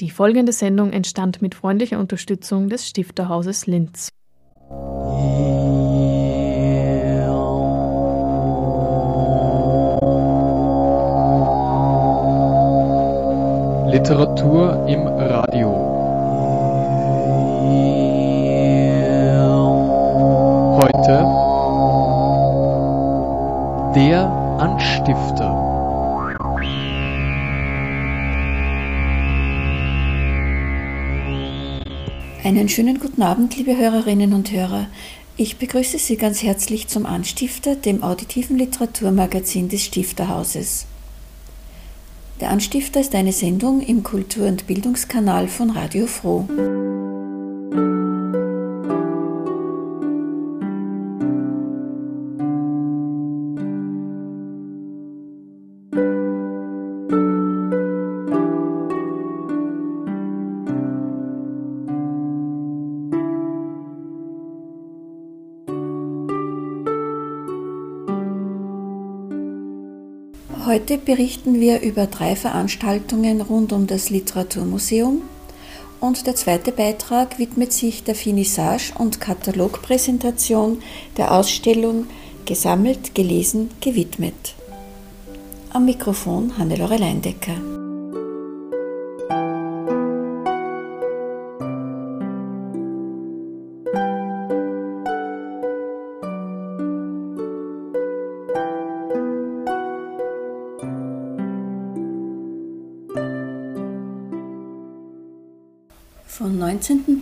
Die folgende Sendung entstand mit freundlicher Unterstützung des Stifterhauses Linz. Literatur im Radio. Heute der Anstifter. Einen schönen guten Abend, liebe Hörerinnen und Hörer. Ich begrüße Sie ganz herzlich zum Anstifter, dem auditiven Literaturmagazin des Stifterhauses. Der Anstifter ist eine Sendung im Kultur- und Bildungskanal von Radio Froh. Heute berichten wir über drei Veranstaltungen rund um das Literaturmuseum und der zweite Beitrag widmet sich der Finissage und Katalogpräsentation der Ausstellung Gesammelt, gelesen, gewidmet. Am Mikrofon Hannelore Leindecker.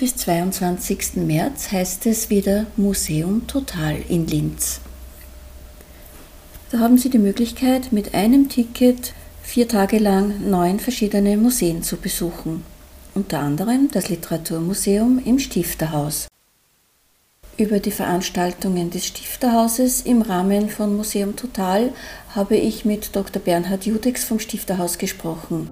Bis 22. März heißt es wieder Museum Total in Linz. Da haben Sie die Möglichkeit, mit einem Ticket vier Tage lang neun verschiedene Museen zu besuchen, unter anderem das Literaturmuseum im Stifterhaus. Über die Veranstaltungen des Stifterhauses im Rahmen von Museum Total habe ich mit Dr. Bernhard Judex vom Stifterhaus gesprochen.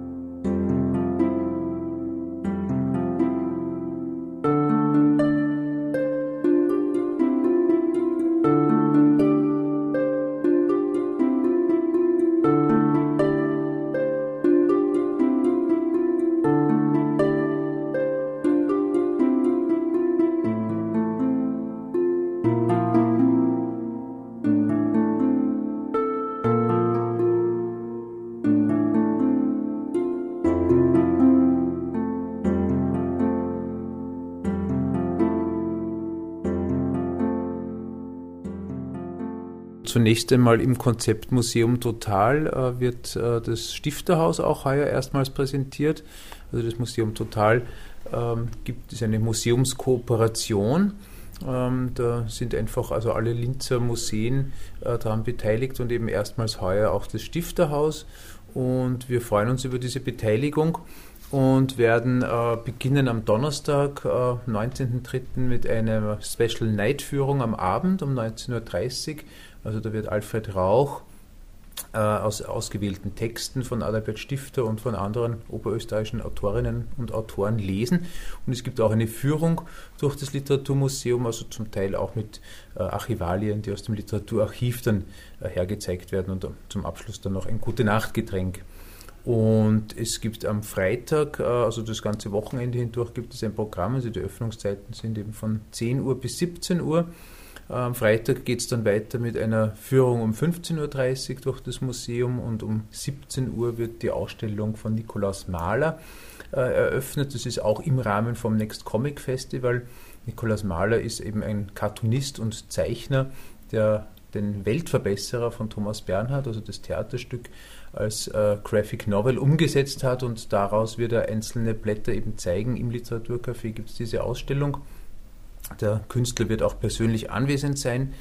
Zunächst einmal im Konzept Museum Total äh, wird äh, das Stifterhaus auch heuer erstmals präsentiert. Also das Museum Total ähm, gibt es eine Museumskooperation. Ähm, da sind einfach also alle Linzer Museen äh, daran beteiligt und eben erstmals heuer auch das Stifterhaus. Und wir freuen uns über diese Beteiligung und werden äh, beginnen am Donnerstag, äh, 19.03. mit einer Special Night Führung am Abend um 19.30 Uhr also da wird Alfred Rauch äh, aus ausgewählten Texten von Adalbert Stifter und von anderen oberösterreichischen Autorinnen und Autoren lesen. Und es gibt auch eine Führung durch das Literaturmuseum, also zum Teil auch mit äh, Archivalien, die aus dem Literaturarchiv dann äh, hergezeigt werden und zum Abschluss dann noch ein Gute-Nacht-Getränk. Und es gibt am Freitag, äh, also das ganze Wochenende hindurch, gibt es ein Programm. Also die Öffnungszeiten sind eben von 10 Uhr bis 17 Uhr. Am Freitag geht es dann weiter mit einer Führung um 15.30 Uhr durch das Museum und um 17 Uhr wird die Ausstellung von Nikolaus Mahler äh, eröffnet. Das ist auch im Rahmen vom Next Comic Festival. Nikolaus Mahler ist eben ein Cartoonist und Zeichner, der den Weltverbesserer von Thomas Bernhard, also das Theaterstück, als äh, Graphic Novel umgesetzt hat und daraus wird er einzelne Blätter eben zeigen. Im Literaturcafé gibt es diese Ausstellung. Der Künstler wird auch persönlich anwesend sein.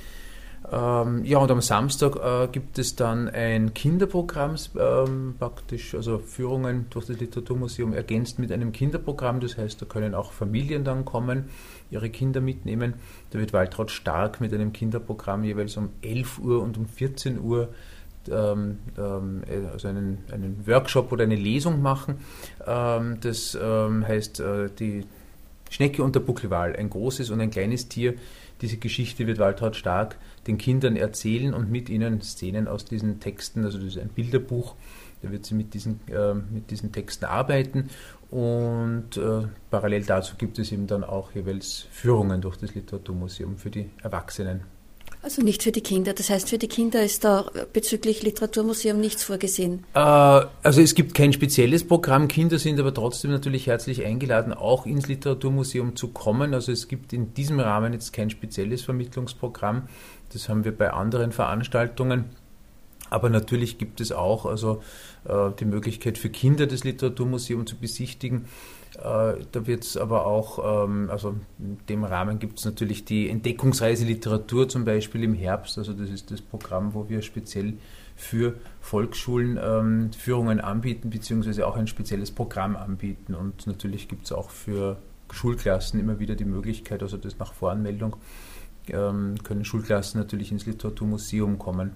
Ähm, ja, und am Samstag äh, gibt es dann ein Kinderprogramm, ähm, praktisch, also Führungen durch das Literaturmuseum ergänzt mit einem Kinderprogramm. Das heißt, da können auch Familien dann kommen, ihre Kinder mitnehmen. Da wird Waltraud Stark mit einem Kinderprogramm jeweils um 11 Uhr und um 14 Uhr ähm, ähm, also einen, einen Workshop oder eine Lesung machen. Ähm, das ähm, heißt, äh, die Schnecke und der Buckelwal, ein großes und ein kleines Tier. Diese Geschichte wird Waltraud Stark den Kindern erzählen und mit ihnen Szenen aus diesen Texten, also das ist ein Bilderbuch, Da wird sie mit diesen, äh, mit diesen Texten arbeiten und äh, parallel dazu gibt es eben dann auch jeweils Führungen durch das Literaturmuseum für die Erwachsenen. Also nicht für die Kinder. Das heißt, für die Kinder ist da bezüglich Literaturmuseum nichts vorgesehen. Äh, also es gibt kein spezielles Programm. Kinder sind aber trotzdem natürlich herzlich eingeladen, auch ins Literaturmuseum zu kommen. Also es gibt in diesem Rahmen jetzt kein spezielles Vermittlungsprogramm. Das haben wir bei anderen Veranstaltungen. Aber natürlich gibt es auch also äh, die Möglichkeit für Kinder das Literaturmuseum zu besichtigen. Äh, da wird es aber auch, ähm, also in dem Rahmen gibt es natürlich die Entdeckungsreise Literatur zum Beispiel im Herbst. Also das ist das Programm, wo wir speziell für Volksschulen ähm, Führungen anbieten, beziehungsweise auch ein spezielles Programm anbieten. Und natürlich gibt es auch für Schulklassen immer wieder die Möglichkeit, also das nach Voranmeldung, ähm, können Schulklassen natürlich ins Literaturmuseum kommen.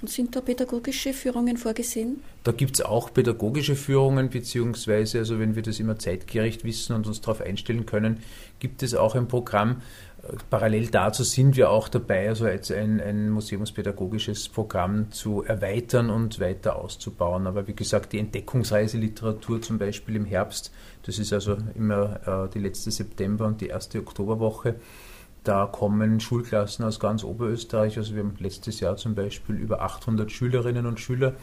Und sind da pädagogische Führungen vorgesehen? Da gibt es auch pädagogische Führungen, beziehungsweise, also wenn wir das immer zeitgerecht wissen und uns darauf einstellen können, gibt es auch ein Programm. Parallel dazu sind wir auch dabei, also jetzt ein, ein museumspädagogisches Programm zu erweitern und weiter auszubauen. Aber wie gesagt, die Entdeckungsreiseliteratur zum Beispiel im Herbst, das ist also immer äh, die letzte September- und die erste Oktoberwoche, da kommen Schulklassen aus ganz Oberösterreich. Also wir haben letztes Jahr zum Beispiel über 800 Schülerinnen und Schüler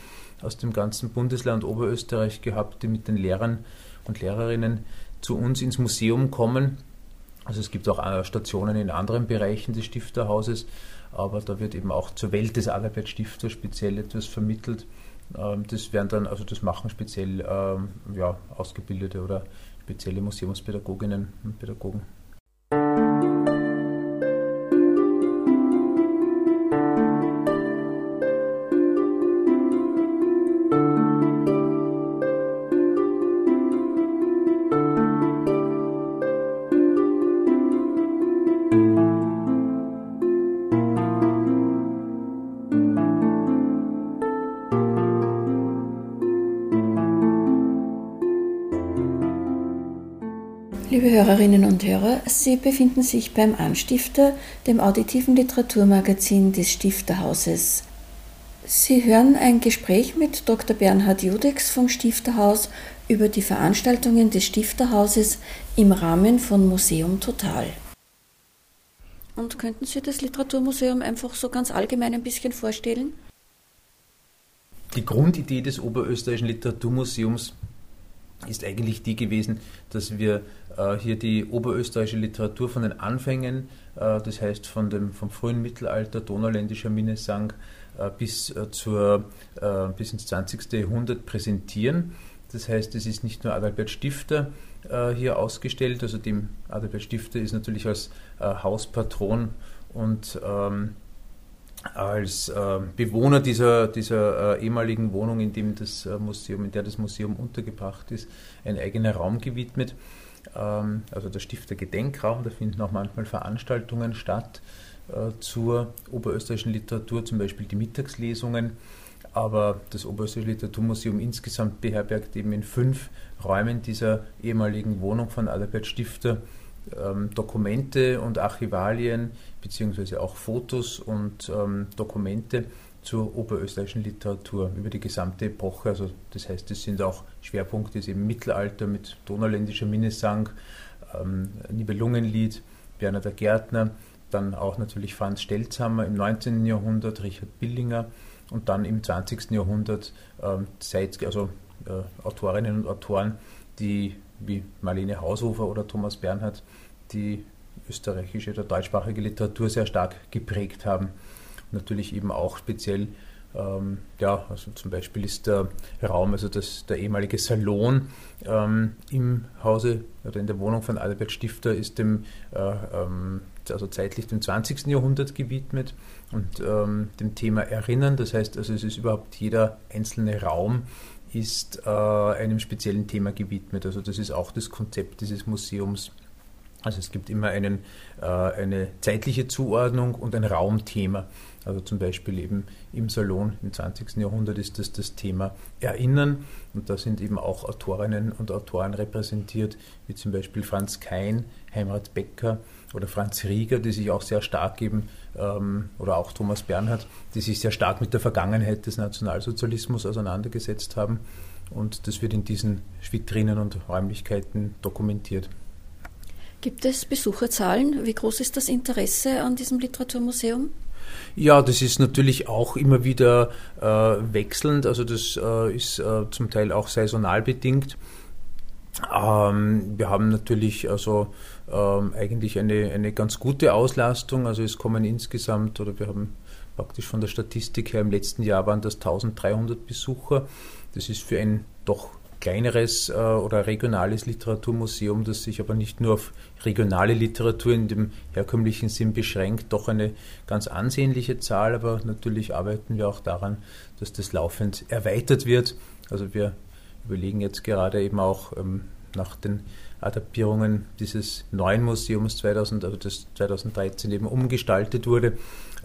aus dem ganzen Bundesland Oberösterreich gehabt, die mit den Lehrern und Lehrerinnen zu uns ins Museum kommen. Also es gibt auch äh, Stationen in anderen Bereichen des Stifterhauses, aber da wird eben auch zur Welt des Adalbert Stifter speziell etwas vermittelt. Ähm, das werden dann, also das machen speziell ähm, ja, ausgebildete oder spezielle Museumspädagoginnen und Pädagogen. Hörerinnen und Hörer, Sie befinden sich beim Anstifter, dem auditiven Literaturmagazin des Stifterhauses. Sie hören ein Gespräch mit Dr. Bernhard Judex vom Stifterhaus über die Veranstaltungen des Stifterhauses im Rahmen von Museum Total. Und könnten Sie das Literaturmuseum einfach so ganz allgemein ein bisschen vorstellen? Die Grundidee des Oberösterreichischen Literaturmuseums ist eigentlich die gewesen, dass wir äh, hier die oberösterreichische Literatur von den Anfängen, äh, das heißt von dem, vom frühen Mittelalter, donauländischer Minnesang, äh, bis, äh, zur, äh, bis ins 20. Jahrhundert präsentieren. Das heißt, es ist nicht nur Adalbert Stifter äh, hier ausgestellt, also dem Adalbert Stifter ist natürlich als Hauspatron und ähm, als äh, Bewohner dieser, dieser äh, ehemaligen Wohnung, in dem das äh, Museum, in der das Museum untergebracht ist, ein eigener Raum gewidmet. Ähm, also der Stifter Gedenkraum, da finden auch manchmal Veranstaltungen statt äh, zur oberösterreichischen Literatur, zum Beispiel die Mittagslesungen. Aber das Oberösterreichische Literaturmuseum insgesamt beherbergt eben in fünf Räumen dieser ehemaligen Wohnung von Adalbert Stifter ähm, Dokumente und Archivalien beziehungsweise auch Fotos und ähm, Dokumente zur oberösterreichischen Literatur über die gesamte Epoche. Also das heißt, es sind auch Schwerpunkte im Mittelalter mit donauländischer Minnesang, ähm, Nibelungenlied, Werner der Gärtner, dann auch natürlich Franz Stelzhammer im 19. Jahrhundert, Richard Billinger und dann im 20. Jahrhundert ähm, seit, also äh, Autorinnen und Autoren, die wie Marlene Haushofer oder Thomas Bernhard die österreichische oder deutschsprachige Literatur sehr stark geprägt haben. Natürlich eben auch speziell, ähm, ja, also zum Beispiel ist der Raum, also das, der ehemalige Salon ähm, im Hause oder in der Wohnung von Albert Stifter ist dem, äh, ähm, also zeitlich dem 20. Jahrhundert gewidmet und ähm, dem Thema Erinnern. Das heißt, also es ist überhaupt jeder einzelne Raum ist äh, einem speziellen Thema gewidmet. Also das ist auch das Konzept dieses Museums Also es gibt immer einen, äh, eine zeitliche Zuordnung und ein Raumthema. Also zum Beispiel eben im Salon im 20. Jahrhundert ist das das Thema Erinnern und da sind eben auch Autorinnen und Autoren repräsentiert, wie zum Beispiel Franz Kein, Heimrat Becker oder Franz Rieger, die sich auch sehr stark eben, ähm, oder auch Thomas Bernhard, die sich sehr stark mit der Vergangenheit des Nationalsozialismus auseinandergesetzt haben und das wird in diesen Vitrinen und Räumlichkeiten dokumentiert. Gibt es Besucherzahlen? Wie groß ist das Interesse an diesem Literaturmuseum? Ja, das ist natürlich auch immer wieder äh, wechselnd. Also das äh, ist äh, zum Teil auch saisonal bedingt. Ähm, wir haben natürlich also ähm, eigentlich eine, eine ganz gute Auslastung. Also es kommen insgesamt, oder wir haben praktisch von der Statistik her im letzten Jahr waren das 1300 Besucher. Das ist für ein doch kleineres äh, oder regionales Literaturmuseum, das sich aber nicht nur auf regionale Literatur in dem herkömmlichen Sinn beschränkt, doch eine ganz ansehnliche Zahl, aber natürlich arbeiten wir auch daran, dass das laufend erweitert wird. Also wir überlegen jetzt gerade eben auch ähm, nach den Adaptierungen dieses neuen Museums 2000, also das 2013 eben umgestaltet wurde,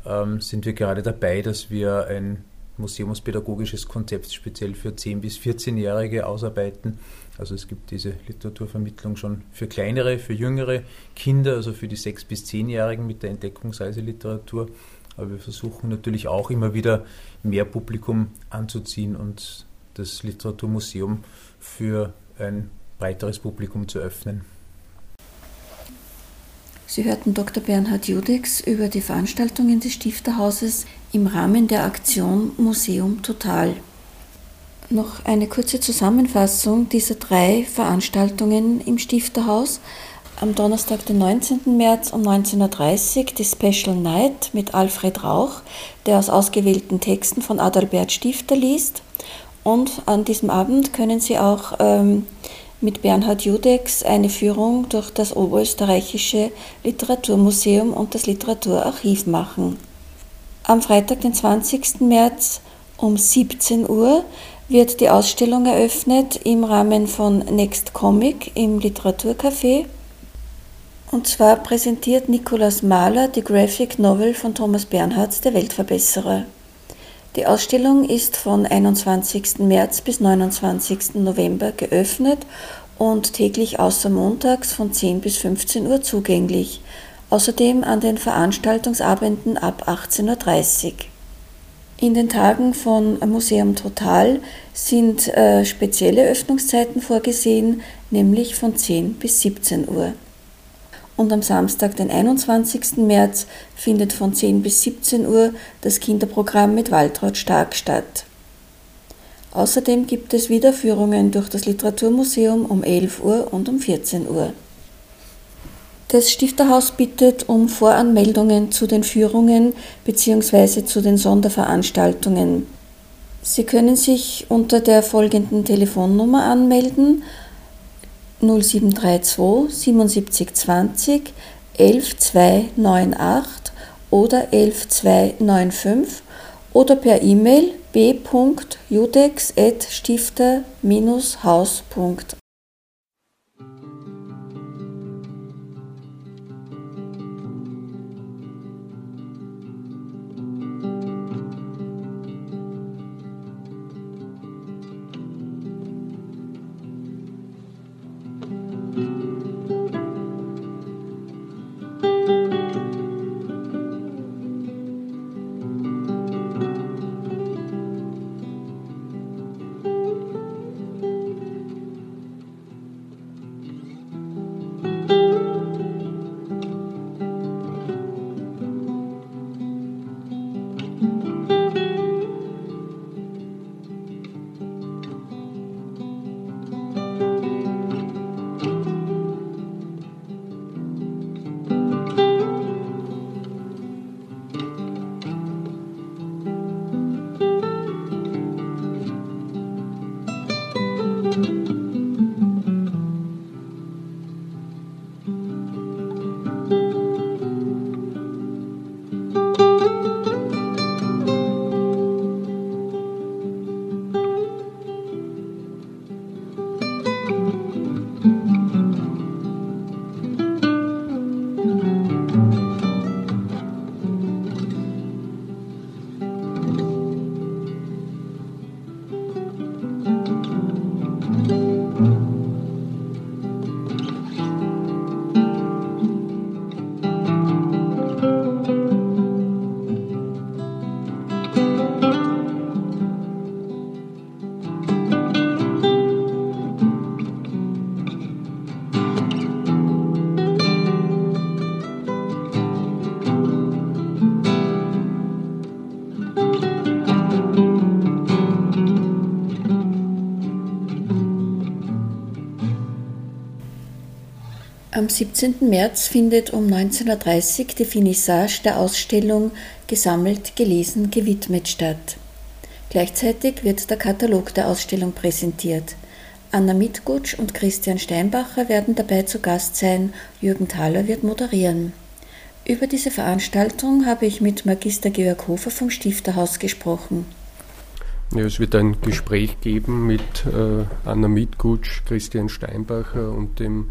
ähm, sind wir gerade dabei, dass wir ein museumspädagogisches Konzept speziell für 10- bis 14-Jährige ausarbeiten. Also es gibt diese Literaturvermittlung schon für kleinere, für jüngere Kinder, also für die 6- bis 10-Jährigen mit der Entdeckungsreiseliteratur. Aber wir versuchen natürlich auch immer wieder mehr Publikum anzuziehen und das Literaturmuseum für ein breiteres Publikum zu öffnen. Sie hörten Dr. Bernhard Judex über die Veranstaltungen des Stifterhauses im Rahmen der Aktion Museum Total. Noch eine kurze Zusammenfassung dieser drei Veranstaltungen im Stifterhaus. Am Donnerstag, den 19. März um 19.30 Uhr die Special Night mit Alfred Rauch, der aus ausgewählten Texten von Adalbert Stifter liest. Und an diesem Abend können Sie auch ähm, mit Bernhard Judex eine Führung durch das Oberösterreichische Literaturmuseum und das Literaturarchiv machen. Am Freitag, den 20. März um 17 Uhr wird die Ausstellung eröffnet im Rahmen von Next Comic im Literaturcafé. Und zwar präsentiert Nikolaus Mahler die Graphic Novel von Thomas Bernhardt, Der Weltverbesserer. Die Ausstellung ist von 21. März bis 29. November geöffnet und täglich außer montags von 10 bis 15 Uhr zugänglich. Außerdem an den Veranstaltungsabenden ab 18.30 Uhr. In den Tagen von Museum Total sind äh, spezielle Öffnungszeiten vorgesehen, nämlich von 10 bis 17 Uhr und am Samstag, den 21. März, findet von 10 bis 17 Uhr das Kinderprogramm mit Waltraud Stark statt. Außerdem gibt es wieder Führungen durch das Literaturmuseum um 11 Uhr und um 14 Uhr. Das Stifterhaus bittet um Voranmeldungen zu den Führungen bzw. zu den Sonderveranstaltungen. Sie können sich unter der folgenden Telefonnummer anmelden 0732 77 20 11298 oder 11295 oder per E-Mail b.judex.stifter-haus.at Am 17. März findet um 19.30 Uhr die Finissage der Ausstellung Gesammelt, gelesen, gewidmet statt. Gleichzeitig wird der Katalog der Ausstellung präsentiert. Anna Mitgutsch und Christian Steinbacher werden dabei zu Gast sein, Jürgen Thaler wird moderieren. Über diese Veranstaltung habe ich mit Magister Georg Hofer vom Stifterhaus gesprochen. Ja, es wird ein Gespräch geben mit äh, Anna Mitgutsch, Christian Steinbacher und dem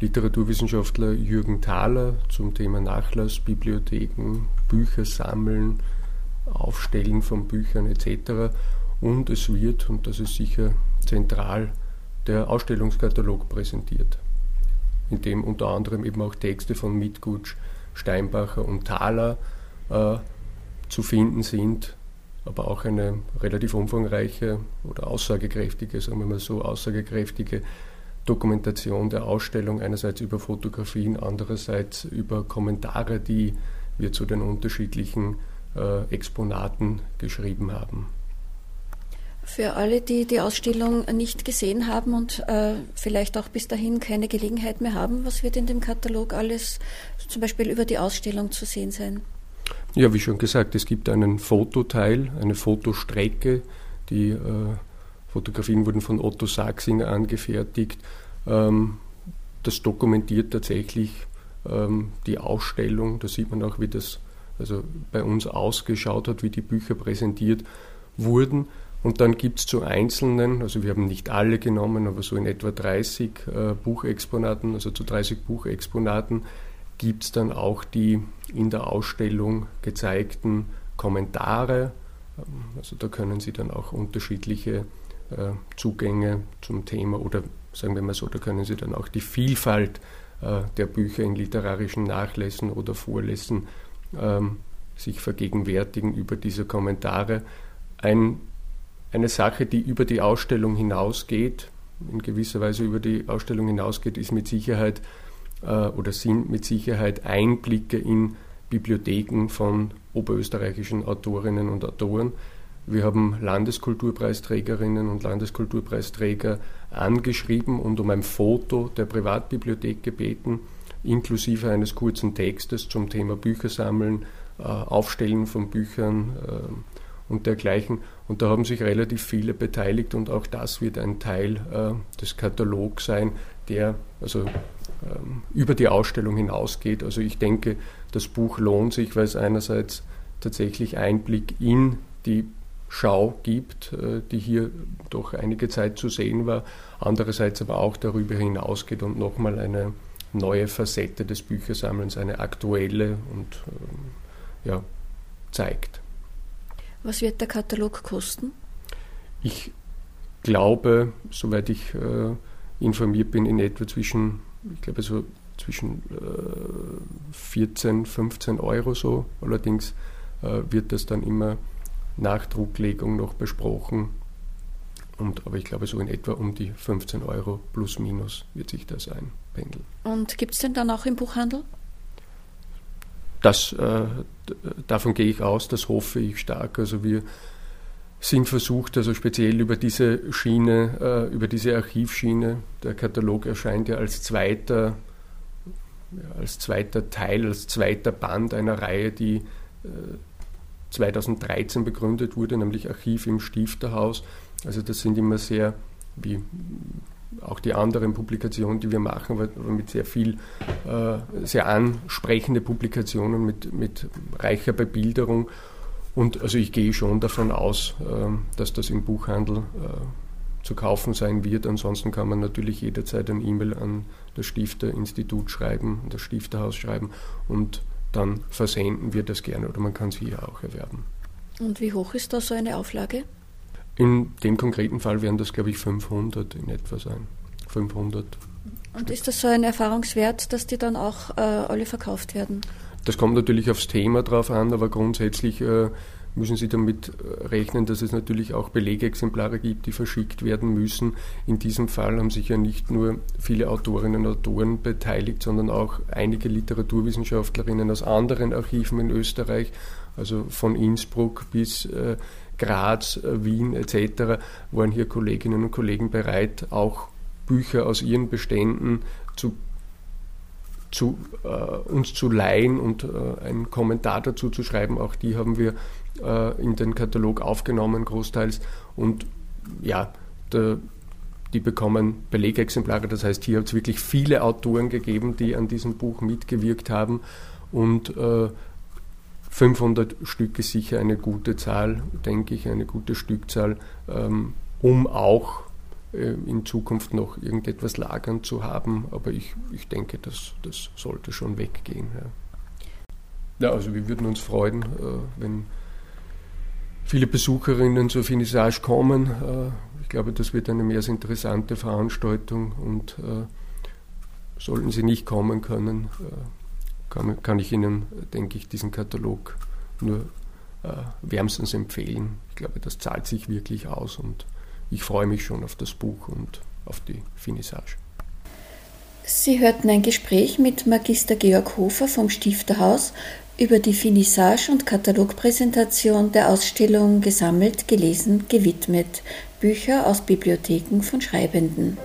Literaturwissenschaftler Jürgen Thaler zum Thema Nachlass, Bibliotheken, Bücher sammeln, Aufstellen von Büchern etc. Und es wird, und das ist sicher zentral, der Ausstellungskatalog präsentiert, in dem unter anderem eben auch Texte von Mitgutsch, Steinbacher und Thaler äh, zu finden sind, aber auch eine relativ umfangreiche oder aussagekräftige, sagen wir mal so, aussagekräftige Dokumentation der Ausstellung, einerseits über Fotografien, andererseits über Kommentare, die wir zu den unterschiedlichen äh, Exponaten geschrieben haben. Für alle, die die Ausstellung nicht gesehen haben und äh, vielleicht auch bis dahin keine Gelegenheit mehr haben, was wird in dem Katalog alles zum Beispiel über die Ausstellung zu sehen sein? Ja, wie schon gesagt, es gibt einen Fototeil, eine Fotostrecke. Die äh, Fotografien wurden von Otto Sachsinger angefertigt. Ähm, das dokumentiert tatsächlich ähm, die Ausstellung. Da sieht man auch, wie das also bei uns ausgeschaut hat, wie die Bücher präsentiert wurden. Und dann gibt es zu einzelnen, also wir haben nicht alle genommen, aber so in etwa 30 äh, Buchexponaten, also zu 30 Buchexponaten gibt es dann auch die in der Ausstellung gezeigten Kommentare. Ähm, also da können Sie dann auch unterschiedliche äh, Zugänge zum Thema oder sagen wir mal so, da können Sie dann auch die Vielfalt äh, der Bücher in literarischen Nachlässen oder Vorlässen ähm, sich vergegenwärtigen über diese Kommentare. Ein eine Sache, die über die Ausstellung hinausgeht, in gewisser Weise über die Ausstellung hinausgeht, ist mit Sicherheit äh, oder sind mit Sicherheit Einblicke in Bibliotheken von oberösterreichischen Autorinnen und Autoren. Wir haben Landeskulturpreisträgerinnen und Landeskulturpreisträger angeschrieben und um ein Foto der Privatbibliothek gebeten, inklusive eines kurzen Textes zum Thema Büchersammeln, äh, Aufstellen von Büchern, äh, und dergleichen. Und da haben sich relativ viele beteiligt und auch das wird ein Teil äh, des Katalogs sein, der also ähm, über die Ausstellung hinausgeht. Also ich denke, das Buch lohnt sich, weil es einerseits tatsächlich Einblick in die Schau gibt, äh, die hier doch einige Zeit zu sehen war, andererseits aber auch darüber hinausgeht und nochmal eine neue Facette des Büchersammelns, eine aktuelle und ähm, ja, zeigt. Was wird der Katalog kosten? Ich glaube, soweit ich äh, informiert bin, in etwa zwischen, ich glaube so zwischen äh, 14, 15 Euro so. Allerdings äh, wird das dann immer nach Drucklegung noch besprochen. Und, aber ich glaube, so in etwa um die 15 Euro plus minus wird sich das einpendeln. Und gibt es denn dann auch im Buchhandel? das, äh, davon gehe ich aus, das hoffe ich stark. Also wir sind versucht, also speziell über diese Schiene, äh, über diese Archivschiene, der Katalog erscheint ja als zweiter, ja, als zweiter Teil, als zweiter Band einer Reihe, die äh, 2013 begründet wurde, nämlich Archiv im Stifterhaus. Also das sind immer sehr, wie auch die anderen Publikationen, die wir machen, mit sehr viel, äh, sehr ansprechende Publikationen mit, mit reicher Bebilderung. Und also ich gehe schon davon aus, ähm, dass das im Buchhandel äh, zu kaufen sein wird. Ansonsten kann man natürlich jederzeit ein E-Mail an das Stifterinstitut schreiben, das Stifterhaus schreiben und dann versenden wir das gerne oder man kann es hier auch erwerben. Und wie hoch ist da so eine Auflage? In dem konkreten Fall werden das, glaube ich, 500 in etwa sein. 500. Und ist das so ein Erfahrungswert, dass die dann auch äh, alle verkauft werden? Das kommt natürlich aufs Thema drauf an, aber grundsätzlich äh, müssen Sie damit äh, rechnen, dass es natürlich auch Belegexemplare gibt, die verschickt werden müssen. In diesem Fall haben sich ja nicht nur viele Autorinnen und Autoren beteiligt, sondern auch einige Literaturwissenschaftlerinnen aus anderen Archiven in Österreich, also von Innsbruck bis äh, Graz, äh, Wien etc., waren hier Kolleginnen und Kollegen bereit, auch Bücher aus ihren Beständen zu zu, äh, uns zu leihen und äh, einen Kommentar dazu zu schreiben. Auch die haben wir äh, in den Katalog aufgenommen, großteils. Und ja, der, die bekommen Belegexemplare. Das heißt, hier hat es wirklich viele Autoren gegeben, die an diesem Buch mitgewirkt haben. Und äh, 500 Stück ist sicher eine gute Zahl, denke ich, eine gute Stückzahl, ähm, um auch äh, in Zukunft noch irgendetwas lagern zu haben. Aber ich, ich denke, das, das sollte schon weggehen. Ja. ja also wir würden uns freuen, äh, wenn viele Besucherinnen zur Finissage kommen. Äh, ich glaube, das wird eine mehr interessante Veranstaltung und sollten Sie nicht kommen können, kann, kann ich Ihnen, denke ich, diesen Katalog nur wärmstens empfehlen. Ich glaube, das zahlt sich wirklich aus und ich freue mich schon auf das Buch und auf die Finissage. Sie hörten ein Gespräch mit Magister Georg Hofer vom Stifterhaus über die Finissage und Katalogpräsentation der Ausstellung Gesammelt, gelesen, gewidmet Bücher aus Bibliotheken von Schreibenden.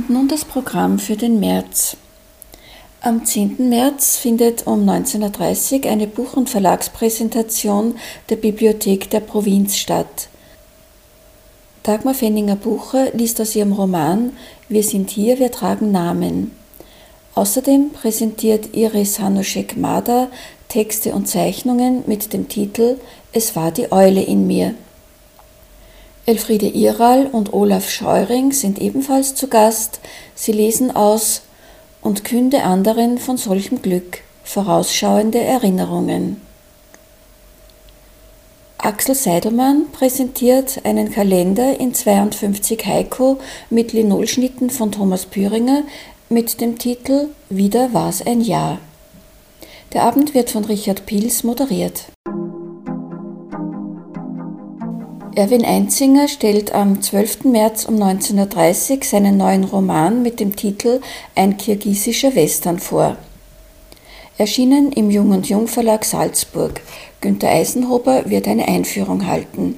Und nun das Programm für den März. Am 10. März findet um 19.30 Uhr eine Buch- und Verlagspräsentation der Bibliothek der Provinz statt. Dagmar Fenninger-Bucher liest aus ihrem Roman Wir sind hier, wir tragen Namen. Außerdem präsentiert Iris Hanuschek-Mada Texte und Zeichnungen mit dem Titel Es war die Eule in mir. Elfriede Iral und Olaf Scheuring sind ebenfalls zu Gast. Sie lesen aus und künde anderen von solchem Glück, vorausschauende Erinnerungen. Axel Seidelmann präsentiert einen Kalender in 52 Heiko mit Linolschnitten von Thomas Püringer mit dem Titel Wieder war's ein Jahr. Der Abend wird von Richard Pils moderiert. Erwin Einzinger stellt am 12. März um 19.30 Uhr seinen neuen Roman mit dem Titel Ein kirgisischer Western vor. Erschienen im Jung und Jung Verlag Salzburg. Günter Eisenhober wird eine Einführung halten.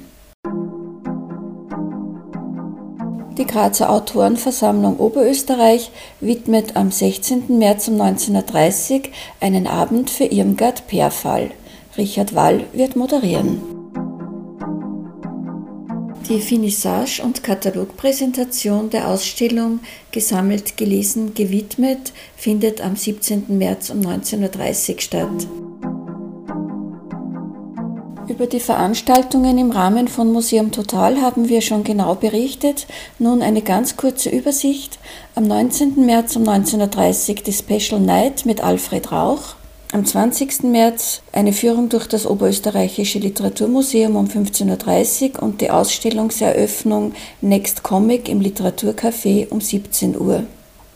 Die Grazer Autorenversammlung Oberösterreich widmet am 16. März um 19.30 Uhr einen Abend für Irmgard Perfall. Richard Wall wird moderieren. Die Finissage und Katalogpräsentation der Ausstellung Gesammelt, gelesen, gewidmet findet am 17. März um 19.30 Uhr statt. Über die Veranstaltungen im Rahmen von Museum Total haben wir schon genau berichtet. Nun eine ganz kurze Übersicht. Am 19. März um 19.30 Uhr die Special Night mit Alfred Rauch. Am 20. März eine Führung durch das Oberösterreichische Literaturmuseum um 15.30 Uhr und die Ausstellungseröffnung Next Comic im Literaturcafé um 17 Uhr.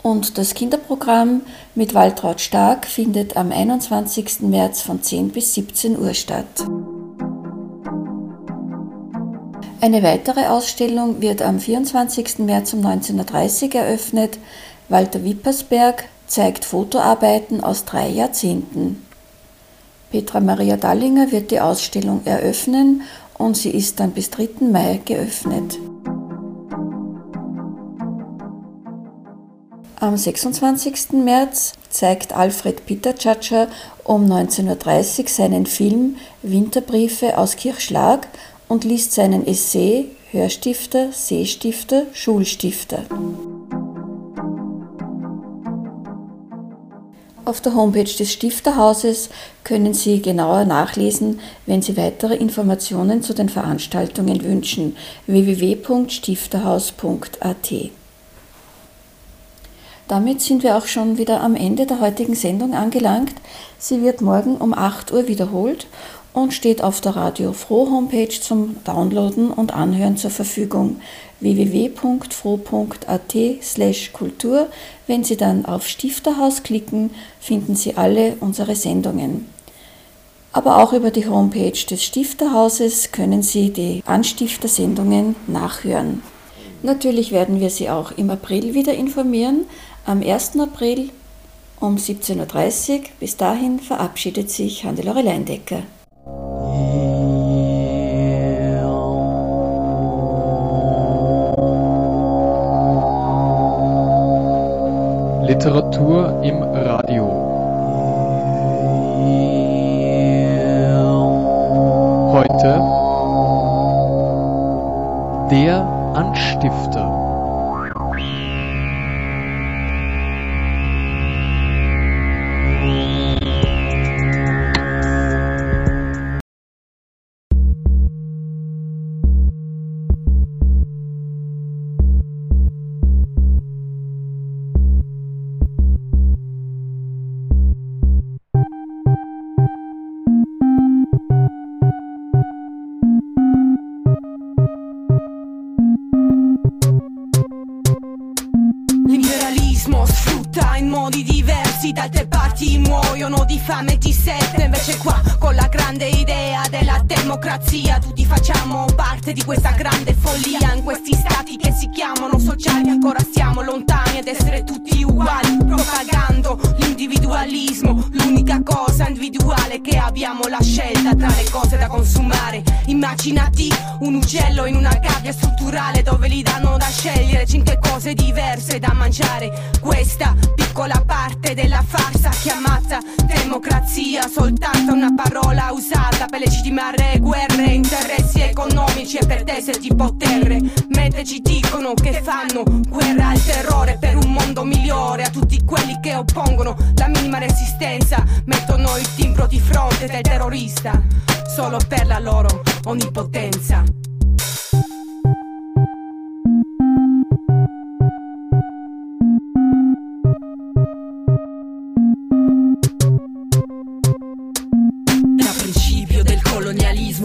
Und das Kinderprogramm mit Waltraud Stark findet am 21. März von 10 bis 17 Uhr statt. Eine weitere Ausstellung wird am 24. März um 19.30 Uhr eröffnet. Walter Wippersberg zeigt Fotoarbeiten aus drei Jahrzehnten. Petra Maria Dallinger wird die Ausstellung eröffnen und sie ist dann bis 3. Mai geöffnet. Am 26. März zeigt Alfred Pittertschatscher um 19.30 Uhr seinen Film Winterbriefe aus Kirchschlag und liest seinen Essay Hörstifter, Seestifter, Schulstifter. Auf der Homepage des Stifterhauses können Sie genauer nachlesen, wenn Sie weitere Informationen zu den Veranstaltungen wünschen. www.stifterhaus.at damit sind wir auch schon wieder am Ende der heutigen Sendung angelangt. Sie wird morgen um 8 Uhr wiederholt und steht auf der Radio Froh Homepage zum Downloaden und Anhören zur Verfügung www.froh.at Kultur. Wenn Sie dann auf Stifterhaus klicken, finden Sie alle unsere Sendungen. Aber auch über die Homepage des Stifterhauses können Sie die Anstifter-Sendungen nachhören. Natürlich werden wir Sie auch im April wieder informieren, am 1. April um 17.30 Uhr. Bis dahin verabschiedet sich Hannelore Leindecker. Literatur im Radio. Heute der Anstifter. L'unica cosa individuale che abbiamo la scelta Tra le cose da consumare. Immaginati un uccello in una gabbia strutturale Dove gli danno da scegliere cinque cose diverse da mangiare. Questa piccola parte della farsa chiamata democrazia Soltanto una parola usata per legittimare guerre Interessi economici e pretese di potere. Mentre ci dicono che fanno guerra al terrore Per un mondo migliore a tutti quelli che oppongono la minima resistenza Mettono il timbro di fronte del terrorista Solo per la loro onnipotenza.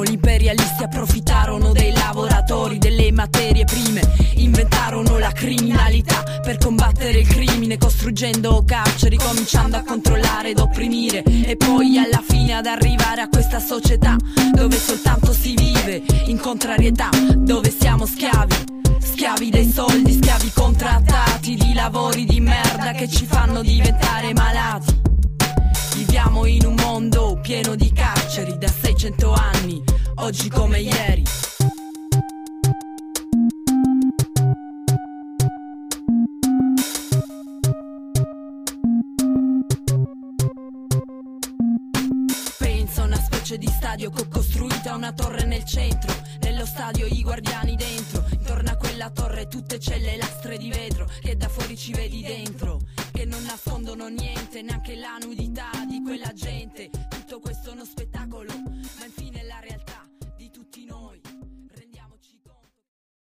Imperialisti approfittarono dei materie prime, inventarono la criminalità per combattere il crimine, costruggendo carceri, cominciando a controllare ed opprimire e poi alla fine ad arrivare a questa società dove soltanto si vive in contrarietà, dove siamo schiavi. Schiavi dei soldi, schiavi contrattati di lavori di merda che ci fanno diventare malati. Viviamo in un mondo pieno di carceri da 600 anni oggi come ieri. Stadio che ho costruita una torre nel centro, nello stadio i guardiani dentro, intorno a quella torre tutte celle lastre di vetro che da fuori ci vedi dentro, che non nascondono niente, neanche la nudità di quella gente,